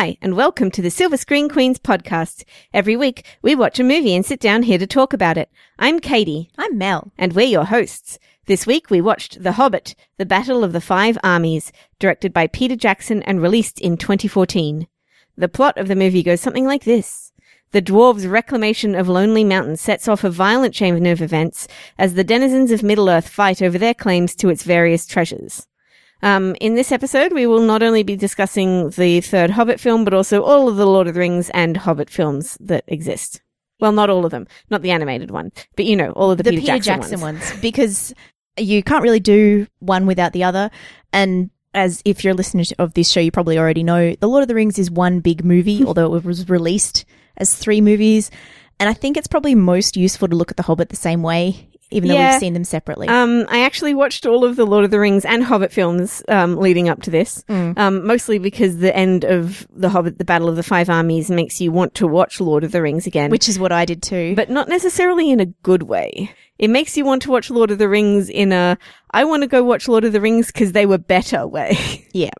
Hi, and welcome to the Silver Screen Queens podcast. Every week, we watch a movie and sit down here to talk about it. I'm Katie, I'm Mel. and we're your hosts. This week, we watched The Hobbit, The Battle of the Five Armies, directed by Peter Jackson and released in 2014. The plot of the movie goes something like this. The dwarves' reclamation of Lonely Mountain sets off a violent chain of events as the denizens of Middle-earth fight over their claims to its various treasures. Um, in this episode, we will not only be discussing the third Hobbit film, but also all of the Lord of the Rings and Hobbit films that exist. Well, not all of them, not the animated one, but you know, all of the, The Peter, Jackson, ones. ones. because you can't really do one without the other. And as if you're a listener of this show, you probably already know, The Lord of the Rings is one big movie, although it was released as three movies. And I think it's probably most useful to look at The Hobbit the same way, even though Yeah. we've seen them separately. Um, I actually watched all of the Lord of the Rings and Hobbit films um, leading up to this, Mm. um, mostly because the end of the Hobbit, the Battle of the Five Armies, makes you want to watch Lord of the Rings again, which is what I did too. but not necessarily in a good way. It makes you want to watch Lord of the Rings in a I want to go watch Lord of the Rings because they were better way. yeah.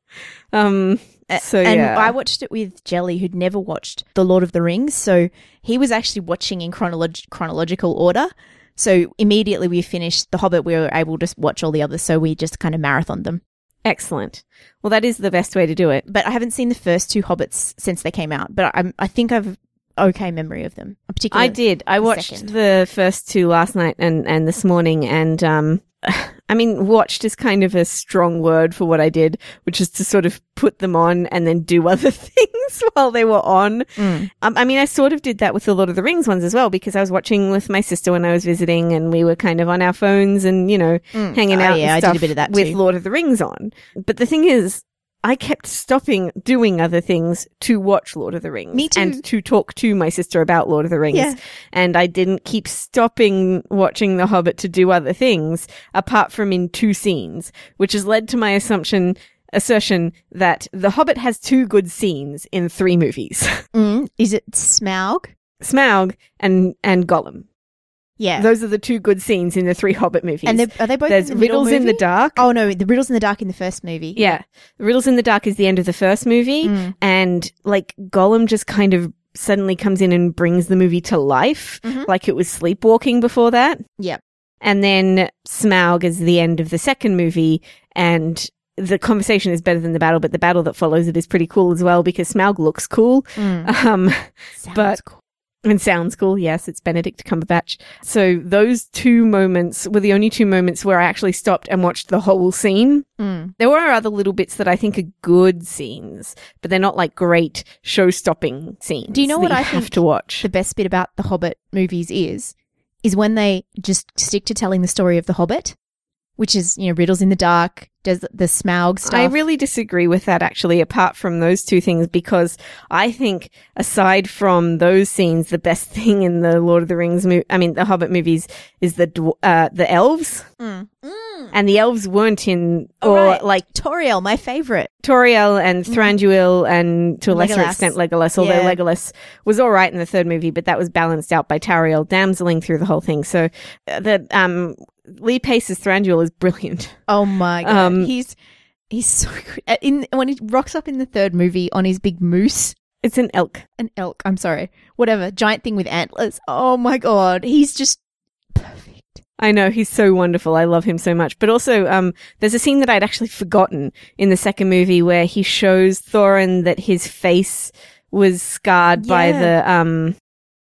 um, so and yeah, I watched it with Jelly, who'd never watched The Lord of the Rings, so he was actually watching in chronolog- chronological order. So immediately we finished The Hobbit, we were able to watch all the others, so we just kind of marathoned them. excellent. Well, that is the best way to do it. But I haven't seen the first two Hobbits since they came out, but I, I think I've okay memory of them. Particularly, I did. I the watched second. the first two last night and, and this morning and, um, I mean, watched is kind of a strong word for what I did, which is to sort of put them on and then do other things while they were on. Mm. Um, I mean, I sort of did that with the Lord of the Rings ones as well because I was watching with my sister when I was visiting and we were kind of on our phones and, you know, Mm. hanging Oh, out yeah, and I did a bit of that with too. Lord of the Rings on. But the thing is, I kept stopping doing other things to watch Lord of the Rings. Me too. And to talk to my sister about Lord of the Rings. Yeah. And I didn't keep stopping watching The Hobbit to do other things apart from in two scenes, which has led to my assumption, assertion that The Hobbit has two good scenes in three movies. Mm. Is it Smaug? Smaug and, and Gollum. Yeah. Those are the two good scenes in the three Hobbit movies. and they're- they both There's in the Riddles in the? Dark. Oh no, the Riddles in the Dark in the first movie. Yeah. Riddles in the Dark is the end of the first movie. Mm. And like Gollum just kind of suddenly comes in and brings the movie to life. Mhm. Like it was sleepwalking before that. Yep. And then Smaug is the end of the second movie. And the conversation is better than the battle, but the battle that follows it is pretty cool as well because Smaug looks cool. Mm. Um, but- cool. And sounds cool. Yes, it's Benedict Cumberbatch. So those two moments were the only two moments where I actually stopped and watched the whole scene. Mm. There were other little bits that I think are good scenes, but they're not like great show-stopping scenes. Do you know what I have think to watch? the best bit about the Hobbit movies is, is when they just stick to telling the story of the Hobbit, which is you know riddles in the dark, does the Smaug stuff. I really disagree with that actually, apart from those two things, because I think aside from those scenes, the best thing in the Lord of the Rings, mo- I mean, the Hobbit movies is the, dw- uh, the elves. Mm. Mm. And the elves weren't in, Oh, or right. like Tauriel, my favorite. Tauriel and Thranduil and to a lesser Legolas. extent Legolas, although Yeah. Legolas was all right in the third movie, but that was balanced out by Tauriel damseling through the whole thing. So uh, the um Lee Pace's Thranduil is brilliant. Oh my god, Um, he's he's so good. Uh, In when he rocks up in the third movie on his big moose, It's an elk. an elk. I'm sorry, whatever giant thing with antlers. Oh my god, he's just perfect. I know he's so wonderful. I love him so much. But also, um, there's a scene that I'd actually forgotten in the second movie where he shows Thorin that his face was scarred by the um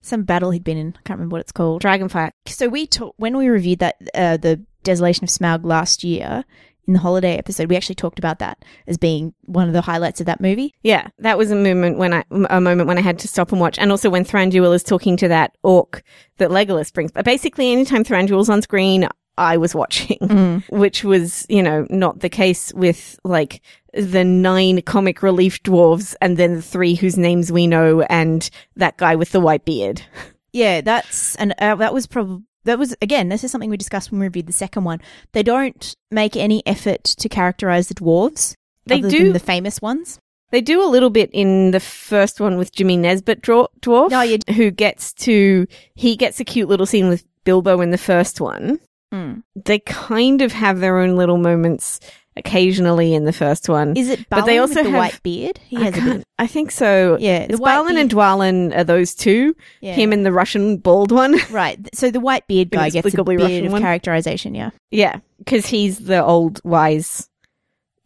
Some battle he'd been in. I can't remember what it's called. dragonfire. So we talk when we reviewed that uh, the Desolation of Smaug last year in the holiday episode. We actually talked about that as being one of the highlights of that movie. Yeah, that was a moment when I a moment when I had to stop and watch, and also when Thranduil is talking to that orc that Legolas brings. But basically, anytime Thranduil's on screen, I was watching, which was you know not the case with like the nine comic relief dwarves and then the three whose names we know and that guy with the white beard. Yeah, that's and uh, that was probably that was again. This is something we discussed when we reviewed the second one. They don't make any effort to characterize the dwarves. They other do. than the famous ones. They do a little bit in the first one with Jimmy Nesbitt dwar- dwarf, Oh, yeah. who gets to he gets a cute little scene with Bilbo in the first one. Mm. they kind of have their own little moments occasionally in the first one. Is it But they Balin also with the have- white beard? He I, has a bit. I think so. Yeah, it's Balin and Dwalin are those two. Yeah. Him and the Russian bald one. Right. So the white beard guy gets a bit of one. characterization. Yeah. yeah, because he's the old wise,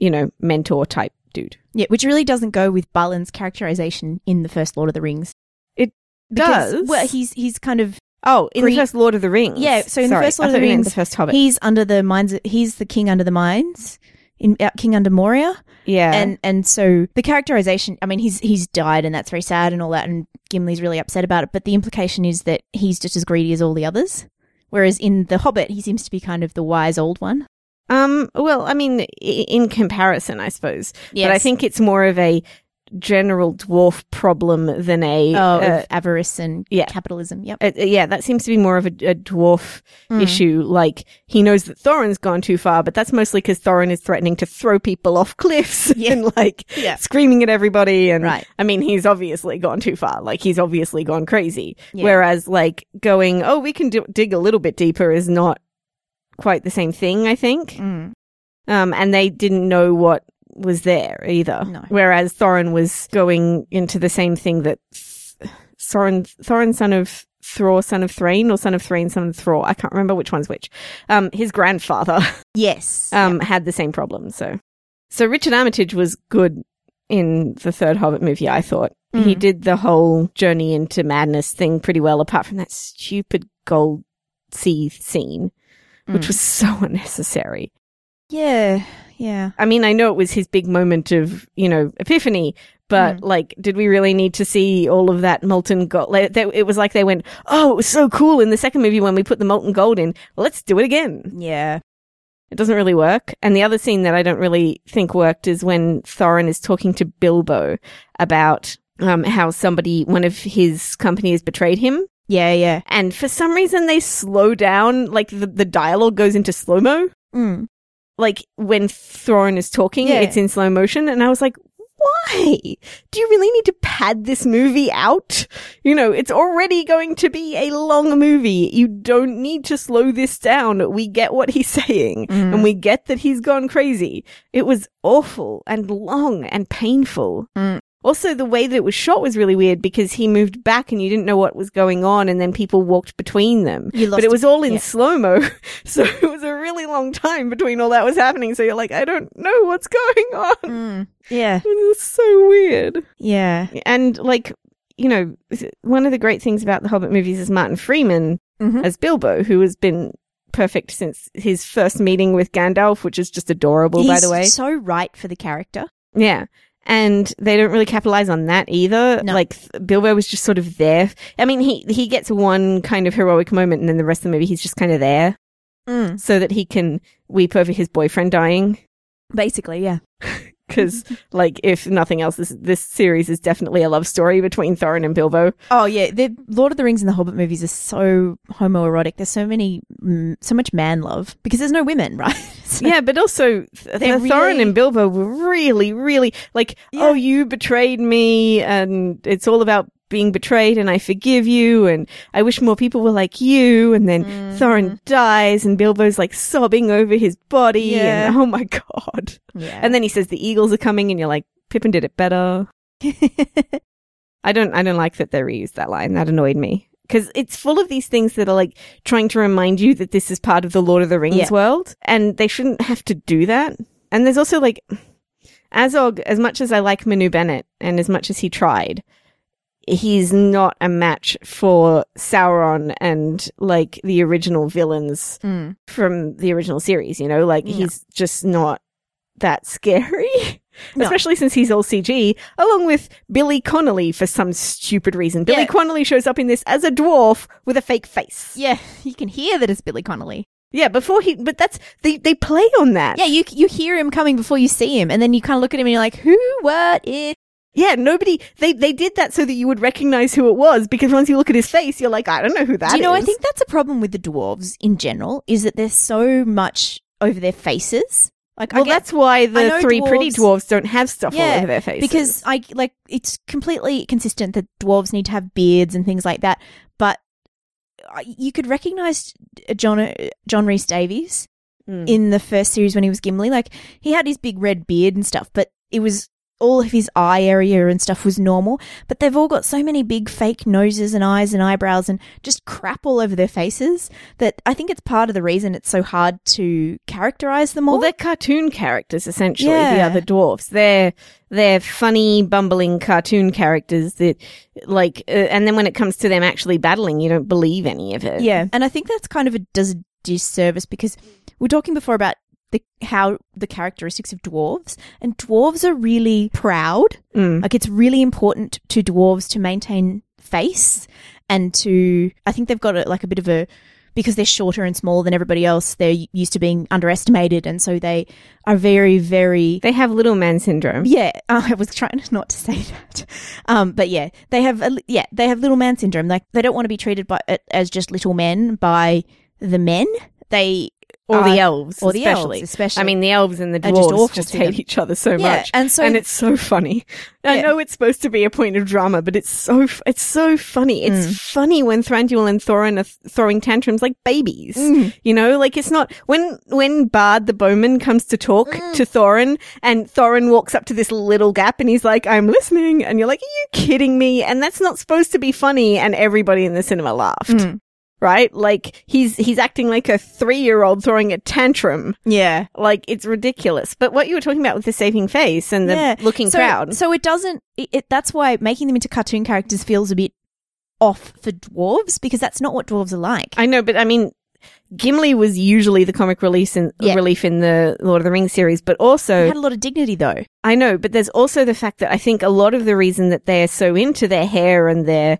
you know, mentor type dude. Yeah, which really doesn't go with Balin's characterization in the first Lord of the Rings. It Because, does. Well, he's he's kind of Oh, in the first Lord of the Rings. Yeah, so in the first Lord of the Rings, the first Hobbit. he's under the mines. He's the king under the mines in uh, King under Moria, yeah, and and so the characterization. I mean, he's he's died, and that's very sad and all that. And Gimli's really upset about it. But the implication is that he's just as greedy as all the others. Whereas in the Hobbit, he seems to be kind of the wise old one. Um, well, I mean, i- in comparison, I suppose. But I think it's more of a general dwarf problem than a. Oh, uh, of avarice and yeah. capitalism. Yep. uh, yeah, that seems to be more of a, a dwarf Mm. issue. Like, he knows that Thorin's gone too far, but that's mostly because Thorin is threatening to throw people off cliffs Yeah. and, like, Yeah. screaming at everybody. And, Right. I mean, he's obviously gone too far. Like, he's obviously gone crazy. Yeah. Whereas, like, going, oh, we can dig a little bit deeper is not quite the same thing, I think. Mm. Um, and they didn't know what was there either. No. Whereas Thorin was going into the same thing that Thorin, Thorin, son of Thror, son of Thrain, or son of Thrain, son of Thror. I can't remember which one's which. Um, his grandfather, Yes. um, had the same problem. So, so Richard Armitage was good in the third Hobbit movie. I thought he Mhm. did the whole journey into madness thing pretty well, apart from that stupid gold sea scene, which Mm. was so unnecessary. Yeah. Yeah. I mean, I know it was his big moment of, you know, epiphany, but Mm. like, did we really need to see all of that molten gold? Like, they, it was like they went, oh, it was so cool in the second movie when we put the molten gold in. Let's do it again. Yeah. It doesn't really work. And the other scene that I don't really think worked is when Thorin is talking to Bilbo about um, how somebody, one of his company has betrayed him. Yeah. Yeah. And for some reason, they slow down, like the, the dialogue goes into slow mo. Mm. Like when Thorin is talking, Yeah. it's in slow motion, and I was like, why? Do you really need to pad this movie out? You know, it's already going to be a long movie. You don't need to slow this down. We get what he's saying, Mm. and we get that he's gone crazy. It was awful and long and painful. Mm. Also, the way that it was shot was really weird because he moved back and you didn't know what was going on, and then people walked between them. But it was all in yeah. slow mo, so it was a really long time between all that was happening. So you're like, I don't know what's going on. Mm. Yeah. It was so weird. Yeah. And like, you know, one of the great things about the Hobbit movies is Martin Freeman Mhm. as Bilbo, who has been perfect since his first meeting with Gandalf, which is just adorable, by the way. so right for the character. Yeah. And they don't really capitalize on that either. No. Like Bilbo was just sort of there. I mean, he he gets one kind of heroic moment, and then the rest of the movie he's just kind of there Mm. so that he can weep over his boyfriend dying. Basically, yeah. Because, like, if nothing else, this this series is definitely a love story between Thorin and Bilbo. Oh yeah, the Lord of the Rings and the Hobbit movies are so homoerotic. There's so many, mm, so much man love because there's no women, right? So- Yeah, but also th- the They Thorin really- and Bilbo were really, really like, Yeah. oh, you betrayed me, and it's all about being betrayed, and I forgive you, and I wish more people were like you. And then Mm-hmm. Thorin dies, and Bilbo's like sobbing over his body, Yeah. and oh my god! yeah. And then he says the eagles are coming, and you're like, Pippin did it better. I don't, I don't like that they reused that line. That annoyed me. Because it's full of these things that are like trying to remind you that this is part of the Lord of the Rings Yeah. world, and they shouldn't have to do that. And there's also like, Azog, as much as I like Manu Bennett, and as much as he tried, he's not a match for Sauron and like the original villains Mm. from the original series, you know? Like, No. he's just not that scary. No. Especially since he's all CG, along with Billy Connolly for some stupid reason. Billy Yeah. Connolly shows up in this as a dwarf with a fake face. Yeah, you can hear that it's Billy Connolly. Yeah, before he, but that's, they, they play on that. Yeah, you you hear him coming before you see him, and then you kind of look at him and you're like, who, what, is? Yeah, nobody, they, they did that so that you would recognize who it was because once you look at his face, you're like, I don't know who that is. Do you know? I think that's a problem with the dwarves in general is that there's so much over their faces. Like, Well, get- that's why the three pretty dwarves- dwarves don't have stuff all over their faces. because I like it's completely consistent that dwarves need to have beards and things like that. But you could recognize John John Rhys-Davies Mm. in the first series when he was Gimli. Like he had his big red beard and stuff, but it was all of his eye area and stuff was normal. But they've all got so many big fake noses and eyes and eyebrows and just crap all over their faces that I think it's part of the reason it's so hard to characterize them all. Well, they're cartoon characters essentially. The other dwarfs, they're they're funny, bumbling cartoon characters that, like, uh, and then when it comes to them actually battling, you don't believe any of it. Yeah, and I think that's kind of a does a disservice because we we're talking before about the how the characteristics of dwarves, and dwarves are really proud. Mm. Like it's really important to dwarves to maintain face and to I think they've got a, like a bit of a because they're shorter and smaller than everybody else. They're used to being underestimated, and so they are very very They have little man syndrome. yeah, I was trying not to say that, um, but yeah, they have a, yeah they have little man syndrome. Like they don't want to be treated by as just little men by the men. They Or the elves, or the elves, especially. I mean, the elves and the Are just dwarves just, hate each other so Yeah, much, and so- and it's so funny. I know it's supposed to be a point of drama, but it's so it's so funny. It's Mm. funny when Thranduil and Thorin are th- throwing tantrums like babies. Mm. You know, like it's not when when Bard the bowman comes to talk Mm. to Thorin, and Thorin walks up to this little gap, and he's like, "I'm listening," and you're like, "Are you kidding me?" And that's not supposed to be funny, and everybody in the cinema laughed. Right? Like he's he's acting like a three year old throwing a tantrum. yeah, Like it's ridiculous. But what you were talking about with the saving face and the yeah. looking so, proud. So it doesn't. It, it that's why making them into cartoon characters feels a bit off for dwarves because that's not what dwarves are like. I know, but I mean, Gimli was usually the comic release in, Yeah. relief in the Lord of the Rings series, but also They had a lot of dignity though. I know, but there's also the fact that I think a lot of the reason that they're so into their hair and their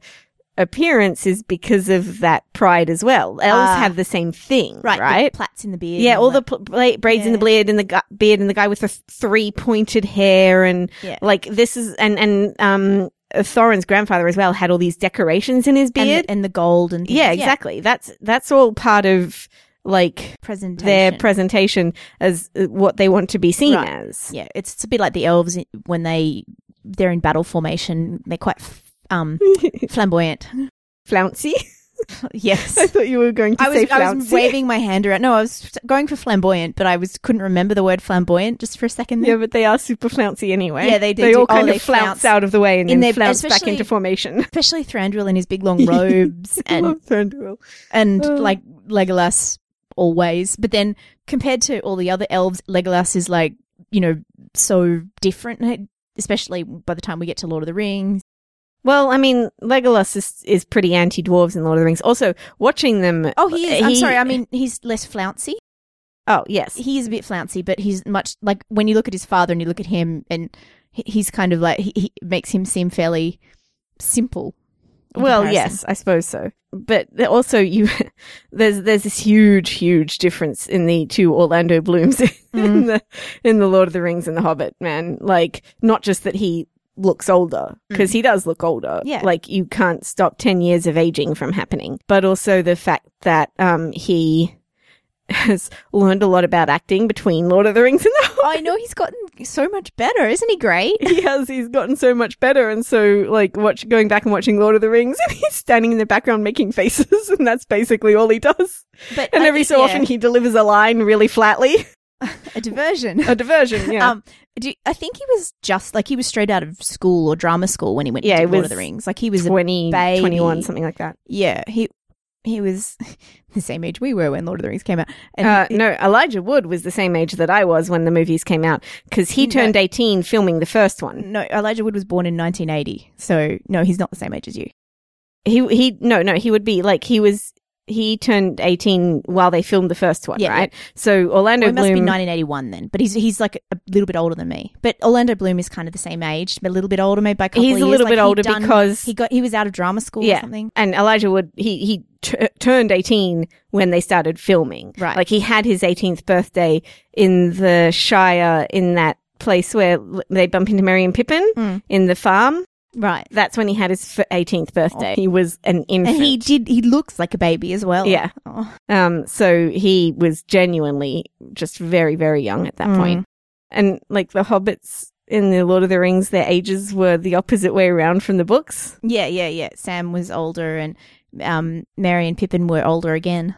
appearance is because of that pride as well. Elves Ah. have the same thing, right? the Right? plaits in the beard. Yeah, all the pl- bla- braids in the beard and the gu- beard and the guy with the three pointed hair and Yeah. like this is and and um Thorin's grandfather as well had all these decorations in his and beard. the, and the gold and things. yeah, exactly. That's that's all part of like Presentation. their presentation as uh, what they want to be seen Right. as. yeah, it's, it's a bit like the elves when they they're in battle formation. They're quite f- um flamboyant. Flouncy. yes. I thought you were going to I was, say I was waving my hand around. No, I was going for flamboyant, but I was couldn't remember the word flamboyant just for a second. There. yeah, but they are super flouncy anyway. Yeah, they do They do- all oh, kind they of flounce, flounce out of the way and in then their- flounce back into formation. especially Thranduil in his big long robes and Love Thranduil. and Oh. like Legolas always. But then compared to all the other elves, Legolas is like you know so different. Especially by the time we get to Lord of the Rings. Well, I mean, Legolas is, is pretty anti dwarves in Lord of the Rings. Also, watching them. Oh, he is. I'm he- sorry. I mean, he's less flouncy. Oh, yes. He is a bit flouncy, but he's much like when you look at his father and you look at him, and he's kind of like he, he makes him seem fairly simple. Well, comparison. yes, I suppose so. But there- also, you there's there's this huge, huge difference in the two Orlando Blooms in mm. the in the Lord of the Rings and the Hobbit. Man, like not just that he looks older because he does look older. Yeah. like you can't stop ten years of aging from happening. But also the fact that um he has learned a lot about acting between Lord of the Rings and the Hobbit. I know he's gotten so much better, isn't he? Great. he has he's gotten so much better and so like watch going back and watching lord of the rings and he's standing in the background making faces and that's basically all he does But and every think- so yeah, often he delivers a line really flatly a diversion. a diversion yeah Um, do, I think he was just like he was straight out of school or drama school when he went Yeah, to Lord of the Rings. Like he was a 20 baby. 21 something like that yeah he he was the same age we were when Lord of the Rings came out. And uh, no elijah wood was the same age that i was when the movies came out because he No. turned 18 filming the first one no, Elijah Wood was born in 1980, so no, he's not the same age as you. he he no no he would be like he was he turned 18 while they filmed the first one Yeah, right so orlando Well, it must be 1981 then, but he's he's like a little bit older than me. But Orlando Bloom is kind of the same age, but a little bit older, maybe by a couple He's of a little Like, bit older done- because- he got he was out of drama school or Yeah. something. and Elijah Wood he he t- turned 18 when they started filming. Right. Like he had his 18th birthday in the Shire in that place where they bump into Merry and Pippin Mm. in the farm. Right. That's when he had his 18th birthday. He was an infant. And he did. He looks like a baby as well. Yeah. Oh. um so he was genuinely just very very young at that Mm. point. And like the hobbits in the Lord of the Rings their ages were the opposite way around from the books. Yeah, yeah, yeah. Sam was older, and um, Merry and Pippin were older again.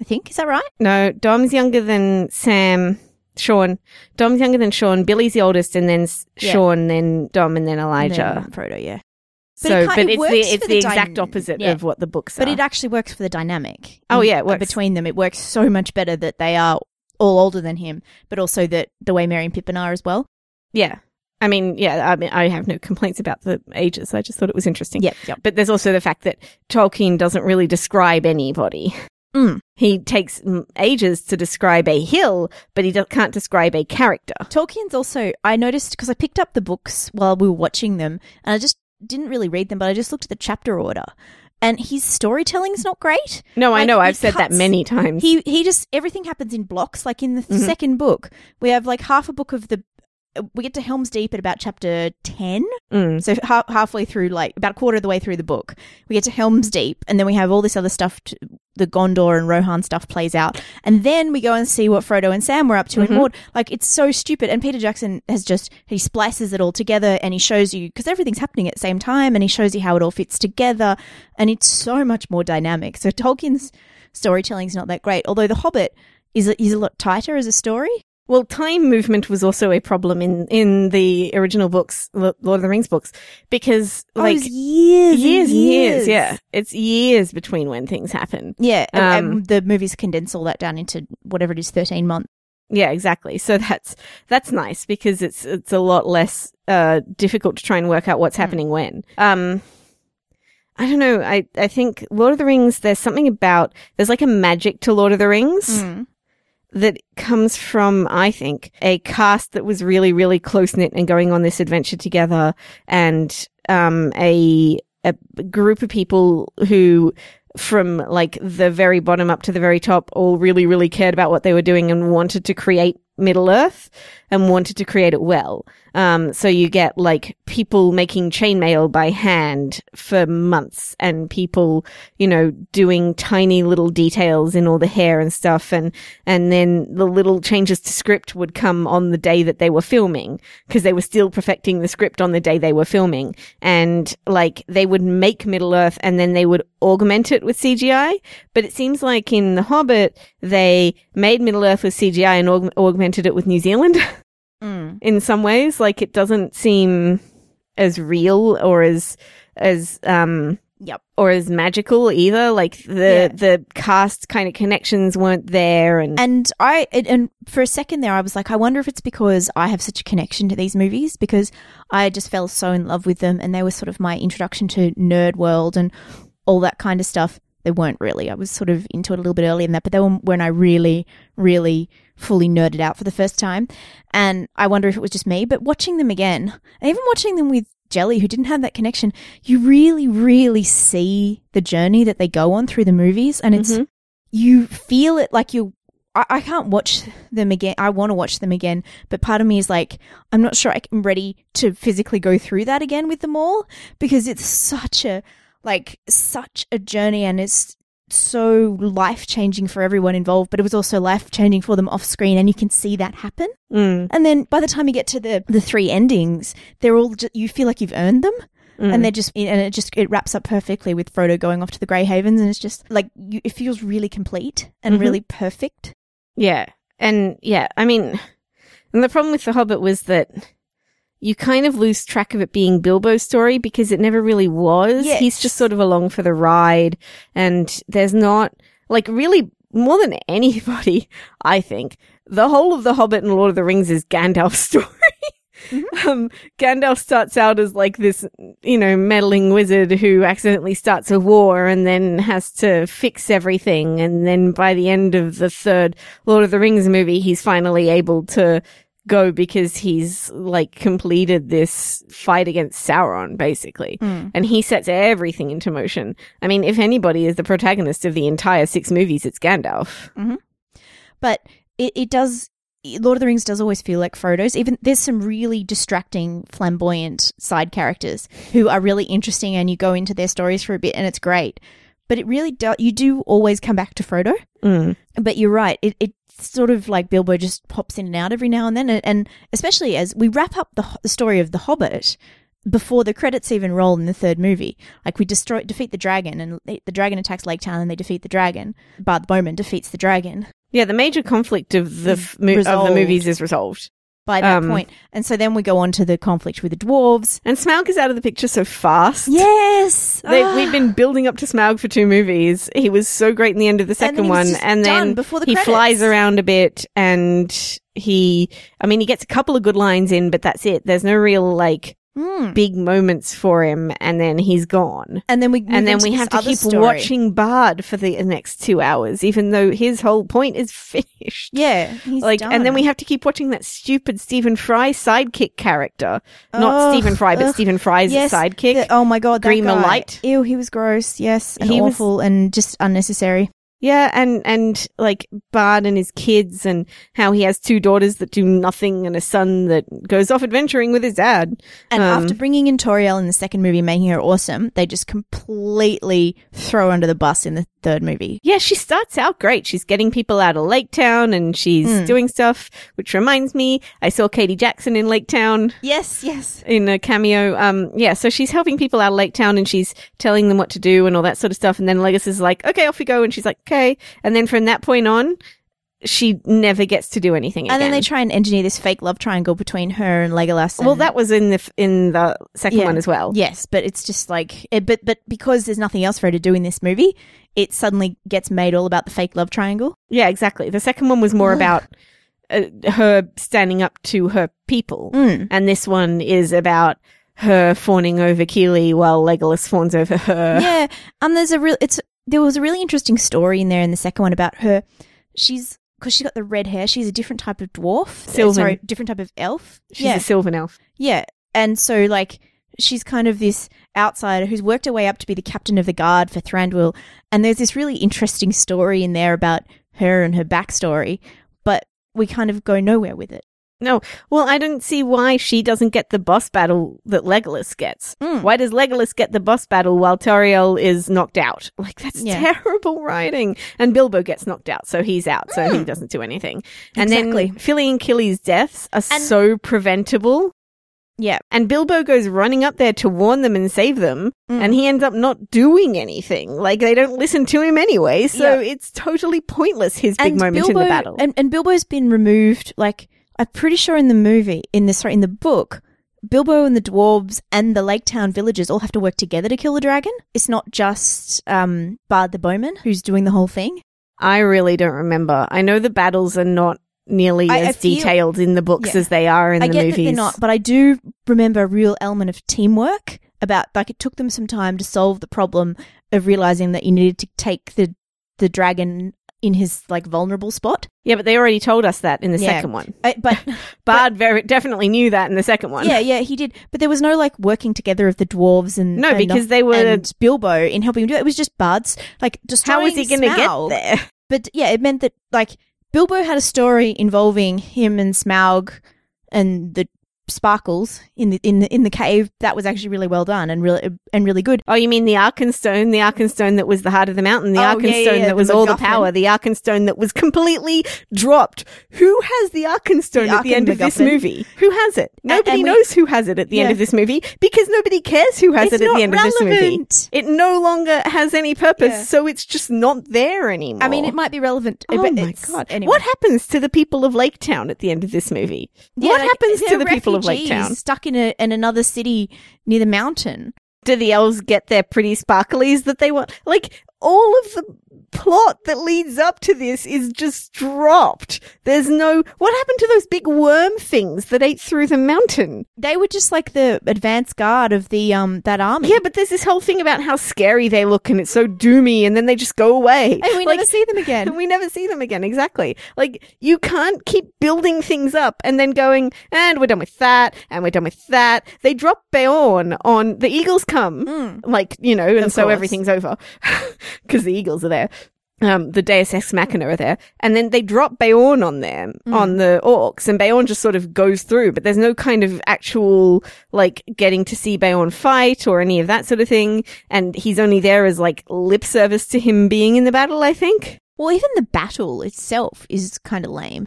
I think is that right? No, Dom's younger than Sam. Sean. Dom's younger than Sean. Billy's the oldest, and then S Yeah. Sean, then Dom, and then Elijah. then Frodo, yeah. But so, it but it it's works the for it's the the exact dyn- opposite yeah. of what the books But it actually works for the dynamic. Oh, in- yeah, it works. between them. It works so much better that they are all older than him, but also that the way Merry and Pippin are as well. yeah. I mean, yeah. I mean, I have no complaints about the ages. I just thought it was interesting. Yep, yep. But there's also the fact that Tolkien doesn't really describe anybody. Mm. He takes ages to describe a hill, but he can't describe a character. Tolkien's also, I noticed because I picked up the books while we were watching them and I just didn't really read them, but I just looked at the chapter order and his storytelling's not great. No, I know. I've said that many times. He he just everything happens in blocks. Like in the Mhm. second book, we have like half a book of the. We get to Helm's Deep at about chapter ten, Mm. so ha- halfway through, like about a quarter of the way through the book, we get to Helm's Deep, and then we have all this other stuff. To, the Gondor and Rohan stuff plays out, and then we go and see what Frodo and Sam were up to Mhm. in Mord. Like it's so stupid. And Peter Jackson has just he splices it all together, and he shows you because everything's happening at the same time, and he shows you how it all fits together, and it's so much more dynamic. So Tolkien's storytelling's not that great, although The Hobbit is is a lot tighter as a story. Well, time movement was also a problem in in the original books, Lo- Lord of the Rings books, because Oh, it like was years, years and years, years. yeah, it's years between when things happen. Yeah, and- Um, and the movies condense all that down into whatever it is, thirteen months. Yeah, exactly. So that's that's nice because it's it's a lot less uh difficult to try and work out what's happening when. Um I don't know. I I think Lord of the Rings there's something about there's like a magic to Lord of the Rings that comes from I think a cast that was really really close knit and going on this adventure together and um a a group of people who from like the very bottom up to the very top all really really cared about what they were doing and wanted to create Middle Earth and wanted to create it well. Um, so you get like people making chainmail by hand for months and people, you know, doing tiny little details in all the hair and stuff. And, and then the little changes to script would come on the day that they were filming because they were still perfecting the script on the day they were filming. And like they would make Middle Earth and then they would augment it with CGI. But it seems like in The Hobbit, they made Middle Earth with CGI and aug- augmented it with New Zealand Mm. in some ways. Like it doesn't seem as real or as as um Yep. or as magical either. Like the Yeah. the cast kind of connections weren't there, and, And I and- and for a second there, I was like, I wonder if it's because I have such a connection to these movies because I just fell so in love with them, and they were sort of my introduction to nerd world and all that kind of stuff. They weren't really. I was sort of into it a little bit earlier than that, but they were when I really, really fully nerded out for the first time. And I wonder if it was just me, but watching them again, and even watching them with Jelly, who didn't have that connection, you really, really see the journey that they go on through the movies, and it's Mhm. you feel it like you. I, I can't watch them again. I want to watch them again, but part of me is like, I'm not sure I'm ready to physically go through that again with them all because it's such a like such a journey and it's so life changing for everyone involved, but it was also life changing for them off screen, and you can see that happen. Mm, And then by the time you get to the the three endings, they're all just, you feel like you've earned them, mm. and they're just and it just it wraps up perfectly with Frodo going off to the Grey Havens, and it's just like you, it feels really complete and Mhm. really perfect. Yeah. And yeah, I mean, and the problem with The Hobbit was that you kind of lose track of it being Bilbo's story because it never really was. Yes. He's just sort of along for the ride and there's not, like, really more than anybody, I think, the whole of The Hobbit and Lord of the Rings is Gandalf's story. Um, Gandalf starts out as like this, you know, meddling wizard who accidentally starts a war and then has to fix everything. And then by the end of the third Lord of the Rings movie, he's finally able to go because he's like completed this fight against Sauron, basically. Hmm. And he sets everything into motion. I mean, if anybody is the protagonist of the entire six movies, it's Gandalf. Mm-hmm. but it, it does lord of the rings does always feel like frodo's even there's some really distracting flamboyant side characters who are really interesting and you go into their stories for a bit and it's great but it really do you do always come back to frodo Mm. but you're right it, it's sort of like bilbo just pops in and out every now and then and, and especially as we wrap up the, the story of the hobbit before the credits even roll in the third movie. Like we destroy, defeat the dragon, and they, the dragon attacks Lake Town, and they defeat the dragon. Bard Bowman defeats the dragon Yeah, the major conflict of the f- of the movies is resolved. By that Um, point. And so then we go on to the conflict with the dwarves. And Smaug is out of the picture so fast. Yes, They, we've been building up to Smaug for two movies. He was so great in the end of the second was one, and then before the he credits. flies around a bit, and he, I mean, he gets a couple of good lines in, but that's it. There's no real like Mm. big moments for him, and then he's gone. And then we And then we have to keep story. watching Bard for the next two hours, even though his whole point is finished. Yeah, like, and then we have to keep watching that stupid Stephen Fry sidekick character. Not Stephen Fry, but ugh. Stephen Fry's Yes, sidekick. the- oh my god, that Grima. Light. Ew, he was gross. Yes, and He was- awful and just unnecessary. Yeah, and and like Bard and his kids, and how he has two daughters that do nothing, and a son that goes off adventuring with his dad. And Um, after bringing in Tauriel in the second movie, making her awesome, they just completely throw under the bus in the third movie. Yeah, she starts out great. She's getting people out of Lake Town, and she's Mm. doing stuff. Which reminds me, I saw Katie Jackson in Lake Town Yes, yes. in a cameo. Um, yeah, so she's helping people out of Lake Town, and she's telling them what to do and all that sort of stuff. And then Legolas is like, "Okay, off we go," and she's like, "Okay." And then from that point on, she never gets to do anything And then they try and engineer this fake love triangle between her and Legolas. And well, that was in the f- in the second Yeah. one as well. Yes, but it's just like, it, but but because there's nothing else for her to do in this movie, it suddenly gets made all about the fake love triangle. Yeah, exactly. The second one was more about uh, her standing up to her people, Mm. and this one is about her fawning over Kili while Legolas fawns over her. yeah, and there's a real. It's there was a really interesting story in there in the second one about her. She's because she got the red hair. She's a different type of dwarf. Uh, Sylvan. Sorry, different type of elf. She's yeah, a Sylvan elf. yeah, and so like she's kind of this outsider who's worked her way up to be the captain of the guard for Thranduil. And there's this really interesting story in there about her and her backstory, but we kind of go nowhere with it. No, well, I don't see why she doesn't get the boss battle that Legolas gets. Mm. Why does Legolas get the boss battle while Tauriel is knocked out? Like that's Yeah. terrible writing. And Bilbo gets knocked out, so he's out, so he doesn't do anything. And Exactly. then Fili and Kili's deaths are And- so preventable. Yeah. And Bilbo goes running up there to warn them and save them, Mm. and he ends up not doing anything. Like they don't listen to him anyway, so it's totally pointless his big moment in the battle. And, and Bilbo's been removed. Like I'm pretty sure in the movie, in the sorry, in the book, Bilbo and the dwarves and the Lake Town villagers all have to work together to kill the dragon. It's not just um, Bard the bowman who's doing the whole thing. I really don't remember. I know the battles are not nearly I- I as feel- detailed in the books Yeah. as they are in I the get movies. that they're not, but I do remember a real element of teamwork. About like it took them some time to solve the problem of realizing that you needed to take the the dragon in his like vulnerable spot. Yeah, but they already told us that in the Yeah. second one. Uh, I, but Bard very definitely knew that in the second one. Yeah, yeah, he did. But there was no like working together of the dwarves and No, and because the- they were- and Bilbo in helping him do it. It was just Bards like How was he going to get there? But yeah, it meant that like Bilbo had a story involving him and Smaug and the sparkles in the in the in the cave. That was actually really well done and really and really good. Oh, you mean the Arkenstone? The Arkenstone that was the heart of the mountain. The Oh, Arkenstone yeah, yeah, that was the all the power. The Arkenstone that was completely dropped. Who has the Arkenstone The at the end of this movie? Who has it? Nobody we- knows who has it at the end of this movie because nobody cares who has It's it at the end of this movie. It no longer has any purpose, so it's just not there anymore. I mean, it might be relevant. Oh my god! Anyway. What happens to the people of Lake Town at the end of this movie? What like, happens to the people of Lake Town? stuck in a in another city near the mountain? Do the elves get their pretty sparklies that they want? Like all of the plot that leads up to this is just dropped. There's no. What happened to those big worm things that ate through the mountain? They were just like the advance guard of the um that army. Yeah, but there's this whole thing about how scary they look and it's so doomy, and then they just go away. and we Like, never see them again. and we never see them again. Exactly. Like you can't keep building things up and then going, and we're done with that, and we're done with that. They drop Beorn on the Eagles come, Mm. like you know, and Of so course. everything's over because the Eagles are there. Um, the Deus Ex Machina are there, and then they drop Beorn on them Mm. on the orcs, and Beorn just sort of goes through, but there's no kind of actual like getting to see Beorn fight or any of that sort of thing, and he's only there as like lip service to him being in the battle. I think. Well, even the battle itself is kind of lame.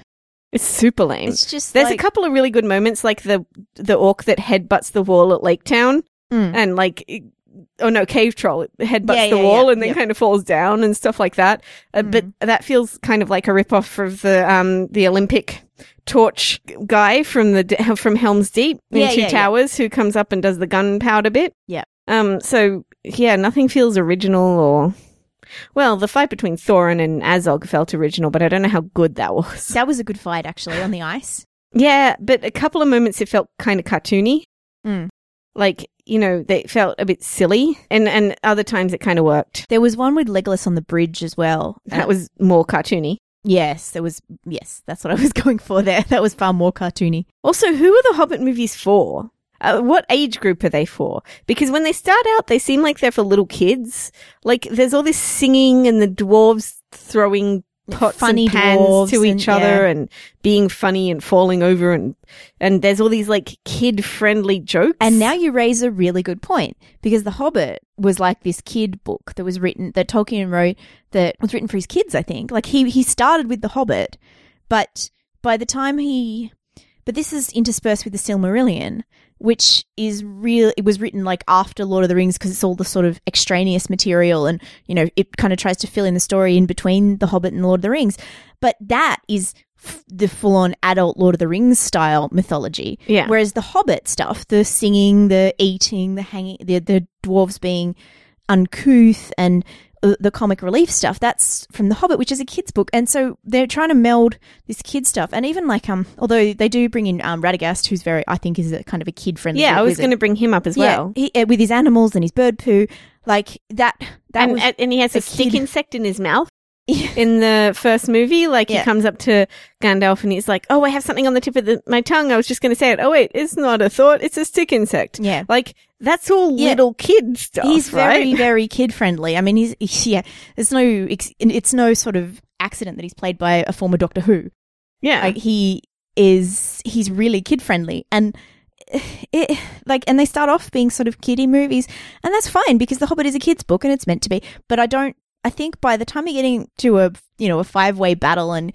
It's super lame. It's just There's like, a couple of really good moments, like the the orc that headbutts the wall at Lake Town, Mm. and like, oh no, cave troll it headbutts Yeah, the yeah, wall yeah, and then yeah. kind of falls down and stuff like that. Uh, But Mm. that feels kind of like a rip off of the um the Olympic torch guy from the from Helm's Deep in Two. Towers, who comes up and does the gunpowder bit. Yeah. Um. So yeah, nothing feels original or. Well, the fight between Thorin and Azog felt original, but I don't know how good that was. that was a good fight actually on the ice. Yeah, but a couple of moments it felt kind of cartoony. Mm. Like, you know, they felt a bit silly. And and other times it kind of worked. There was one with Legolas on the bridge as well. That was more cartoony. yes, there was yes, that's what I was going for there. That was far more cartoony. Also, who are the Hobbit movies for? Uh, what age group are they for? Because when they start out, they seem like they're for little kids. Like, there's all this singing and the dwarves throwing pots Funny and pans to and- each other yeah. and being funny and falling over and and there's all these like kid friendly jokes. And now you raise a really good point because The Hobbit was like this kid book that was written that Tolkien wrote that was written for his kids, I think. Like he he started with The Hobbit, but by the time he but this is interspersed with the Silmarillion, which is real it was written like after Lord of the Rings because it's all the sort of extraneous material and you know it kind of tries to fill in the story in between The Hobbit and Lord of the Rings. But that is f- the full on adult Lord of the Rings style mythology. Yeah. Whereas the Hobbit stuff, the singing, the eating, the hanging, the the dwarves being uncouth and the comic relief stuff, that's from the Hobbit, which is a kids book. And so they're trying to meld this kid stuff, and even like um, although they do bring in um Radagast, who's very, I think, is a kind of a kid friendly. yeah, I was going to bring him up as well. yeah, he, uh, with his animals and his bird poo, like that. That and, was and he has a, a stick kid- insect in his mouth. in the first movie. Like he comes up to Gandalf and he's like, "Oh, I have something on the tip of the, my tongue. I was just going to say it. Oh wait, it's not a thought. It's a stick insect. yeah. Like that's all Yeah. little kid stuff. He's very, right? very kid friendly. I mean, he's, yeah. There's no, it's no sort of accident that he's played by a former Doctor Who. yeah. Like he is, he's really kid friendly, and it like, and they start off being sort of kiddie movies, and that's fine because The Hobbit is a kids book and it's meant to be. But I don't. I think by the time you're getting to a you know a five way battle and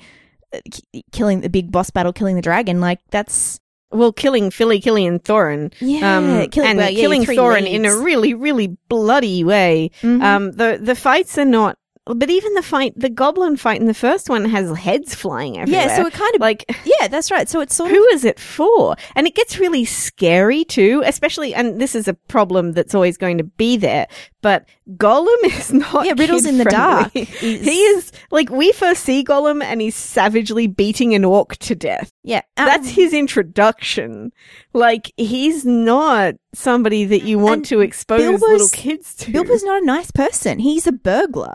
uh, k- killing the big boss battle, killing the dragon, like that's well, killing Fili, Killian Thorin. yeah, Um, and well, yeah, killing Thorin in a really, really bloody way. Mhm. Um, the the fights are not, but even the fight, the goblin fight in the first one has heads flying everywhere. yeah, so it kind of like yeah, that's right. So it's sort of who is it for? And it gets really scary too, especially, and this is a problem that's always going to be there, but Gollum is not. Yeah, Riddles in the dark is- He is, like, we first see Gollum and he's savagely beating an orc to death. yeah. um, That's his introduction. Like, he's not somebody that you want to expose Bilbo's- little kids to. Bilbo's not a nice person. He's a burglar.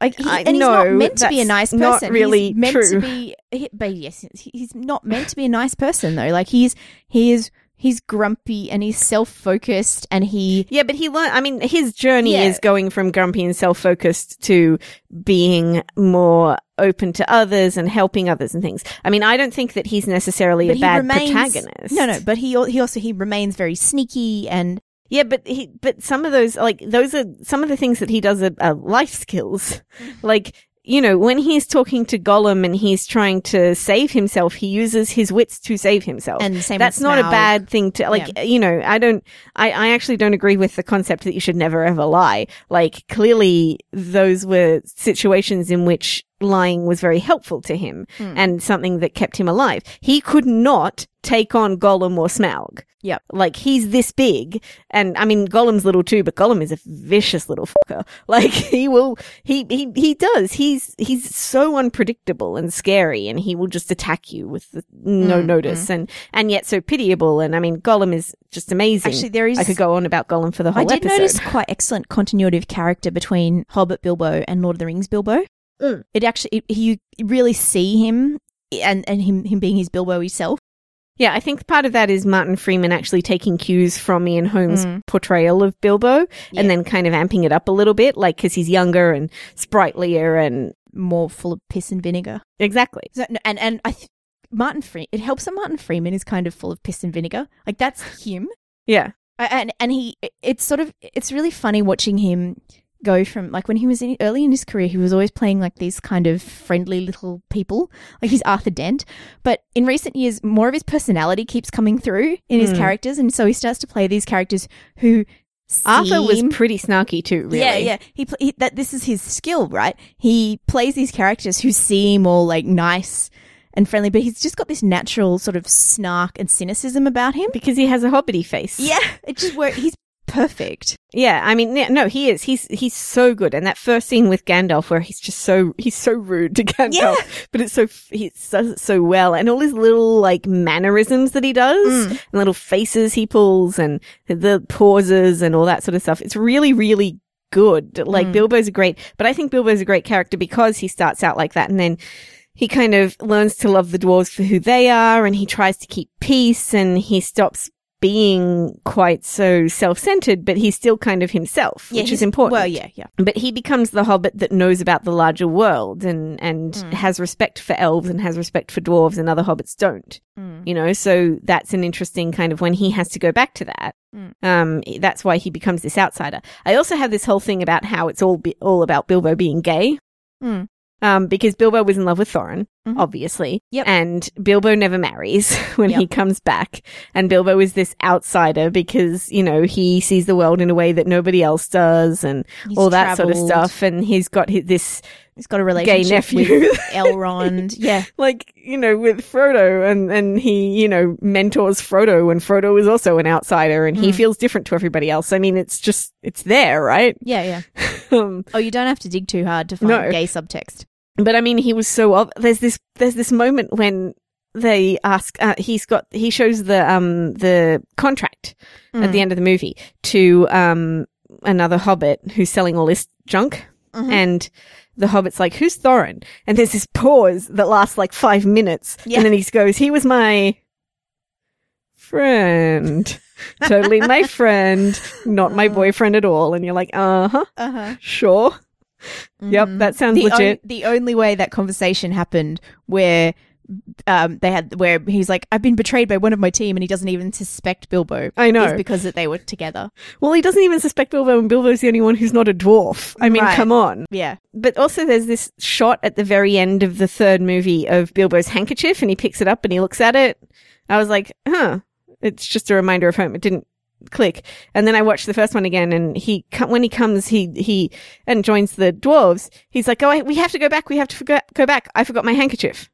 Like, he, I and he's not meant to be a nice not person. really he's meant true. to be, he, but yes, he's not meant to be a nice person though. Like he's he is he's grumpy and he's self focused and he Yeah, but he learned. I mean, his journey Yeah. is going from grumpy and self-focused to being more open to others and helping others and things. I mean, I don't think that he's necessarily but a bad remains protagonist. No, no, but he he also he remains very sneaky and Yeah, but he, but some of those, like, those are some of the things that he does are, are life skills. Mm-hmm. like, you know, when he's talking to Gollum and he's trying to save himself, he uses his wits to save himself. and same. That's not a bad thing to like you know i don't I, I actually don't agree with the concept that you should never ever lie like clearly those were situations in which lying was very helpful to him Hmm. and something that kept him alive he could not take on gollum or smaug Yep. like he's this big and i mean gollum's little too but gollum is a vicious little fucker like he will he he, he does he's he's so unpredictable and scary and he will just attack you with no Mm, notice and and yet so pitiable. And I mean, Gollum is just amazing. Actually, there is. I could go on about Gollum for the whole I did episode. notice quite excellent continuity of character between Hobbit Bilbo and Lord of the Rings Bilbo. Mm. It actually, it, you really see him and and him him being his Bilbo himself. Yeah, I think part of that is Martin Freeman actually taking cues from Ian Holm's Mm. portrayal of Bilbo Yeah. and then kind of amping it up a little bit, like because he's younger and sprightlier and more full of piss and vinegar. exactly. So, and and I th- Martin Free it helps that Martin Freeman is kind of full of piss and vinegar. Like that's him. Yeah. And and he it's sort of it's really funny watching him go from like when he was in, early in his career, he was always playing like these kind of friendly little people, like he's Arthur Dent. But in recent years, more of his personality keeps coming through in his Mm. characters, and so he starts to play these characters who. Arthur was pretty snarky too, really. yeah, yeah. He, pl- he that this is his skill, right? He plays these characters who seem all like nice and friendly, but he's just got this natural sort of snark and cynicism about him. Because he has a hobbity face. Yeah, it just works. He's perfect. Yeah, I mean, yeah, no, he is. He's he's so good. And that first scene with Gandalf, where he's just so he's so rude to Gandalf, Yeah. but it's so he does it so well, and all his little like mannerisms that he does, Mm. and little faces he pulls, and the pauses and all that sort of stuff. It's really, really good. Like Mm. Bilbo's a great, but I think Bilbo's a great character because he starts out like that, and then. He kind of learns to love the dwarves for who they are and he tries to keep peace and he stops being quite so self-centered, but he's still kind of himself, which is important. Well, yeah, yeah. But he becomes the hobbit that knows about the larger world and, and Mm. has respect for elves and has respect for dwarves and other hobbits don't. Mm. You know, so that's an interesting kind of when he has to go back to that. Mm. Um, that's why he becomes this outsider. I also have this whole thing about how it's all be- all about Bilbo being gay. Mm. Um, because Bilbo was in love with Thorin, Mhm. obviously. Yep. And Bilbo never marries when he comes back. And Bilbo is this outsider because, you know, he sees the world in a way that nobody else does and He's all that sort of stuff. And he's got his, this, He's got a relationship nephew. with Elrond. yeah, like, you know, with Frodo and, and he, you know, mentors Frodo and Frodo is also an outsider and he Mm. feels different to everybody else. I mean, it's just, it's there, right? yeah, yeah. um, Oh, you don't have to dig too hard to find No. gay subtext. But I mean, he was so, ob- there's this, there's this moment when they ask, uh, he's got, he shows the, um, the contract at the end of the movie to, um, another hobbit who's selling all this junk. Mhm. And the hobbit's like, who's Thorin? And there's this pause that lasts like five minutes. Yeah. And then he goes, he was my friend. totally my friend, not my boyfriend at all. And you're like, uh huh, Uh-huh. sure. Yep, Mhm. that sounds the legit. on- the only way that conversation happened where um they had where he's like I've been betrayed by one of my team and he doesn't even suspect Bilbo. I know. is because that they were together. Well, he doesn't even suspect Bilbo, and Bilbo's the only one who's not a dwarf. I mean, Right. come on. Yeah. But also, there's this shot at the very end of the third movie of Bilbo's handkerchief, and he picks it up and he looks at it. I was like, huh, it's just a reminder of home. It didn't click. And then I watched the first one again, and he when he comes, he he and joins the dwarves. He's like, oh, I, we have to go back. We have to go back. I forgot my handkerchief.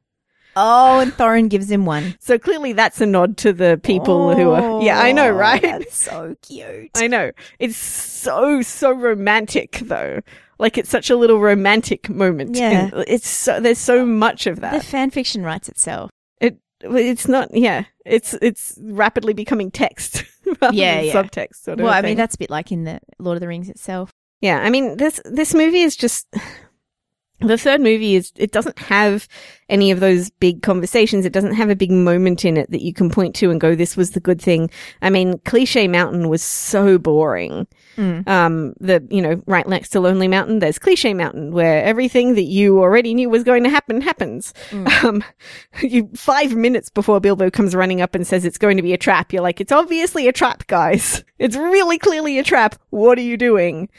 Oh, and Thorin gives him one. So clearly, that's a nod to the people who are. Oh, yeah, I know, Oh, right? That's so cute. I know. It's so, so romantic though. Like it's such a little romantic moment. Yeah. And It's so, there's so much of that. the fan fiction writes itself. It, it's not, yeah. It's, it's rapidly becoming text. Yeah, yeah. Subtext sort of Well, I mean that's a bit like in the Lord of the Rings itself. yeah. I mean, this, this movie is just, the third movie is, it doesn't have any of those big conversations. It doesn't have a big moment in it that you can point to and go, this was the good thing. I mean, Cliche Mountain was so boring. Mm. um, the, you know, right next to Lonely Mountain, there's Cliche Mountain, where everything that you already knew was going to happen happens. Mm. Um, you, five minutes before Bilbo comes running up and says it's going to be a trap, you're like, it's obviously a trap, guys. It's really clearly a trap. What are you doing?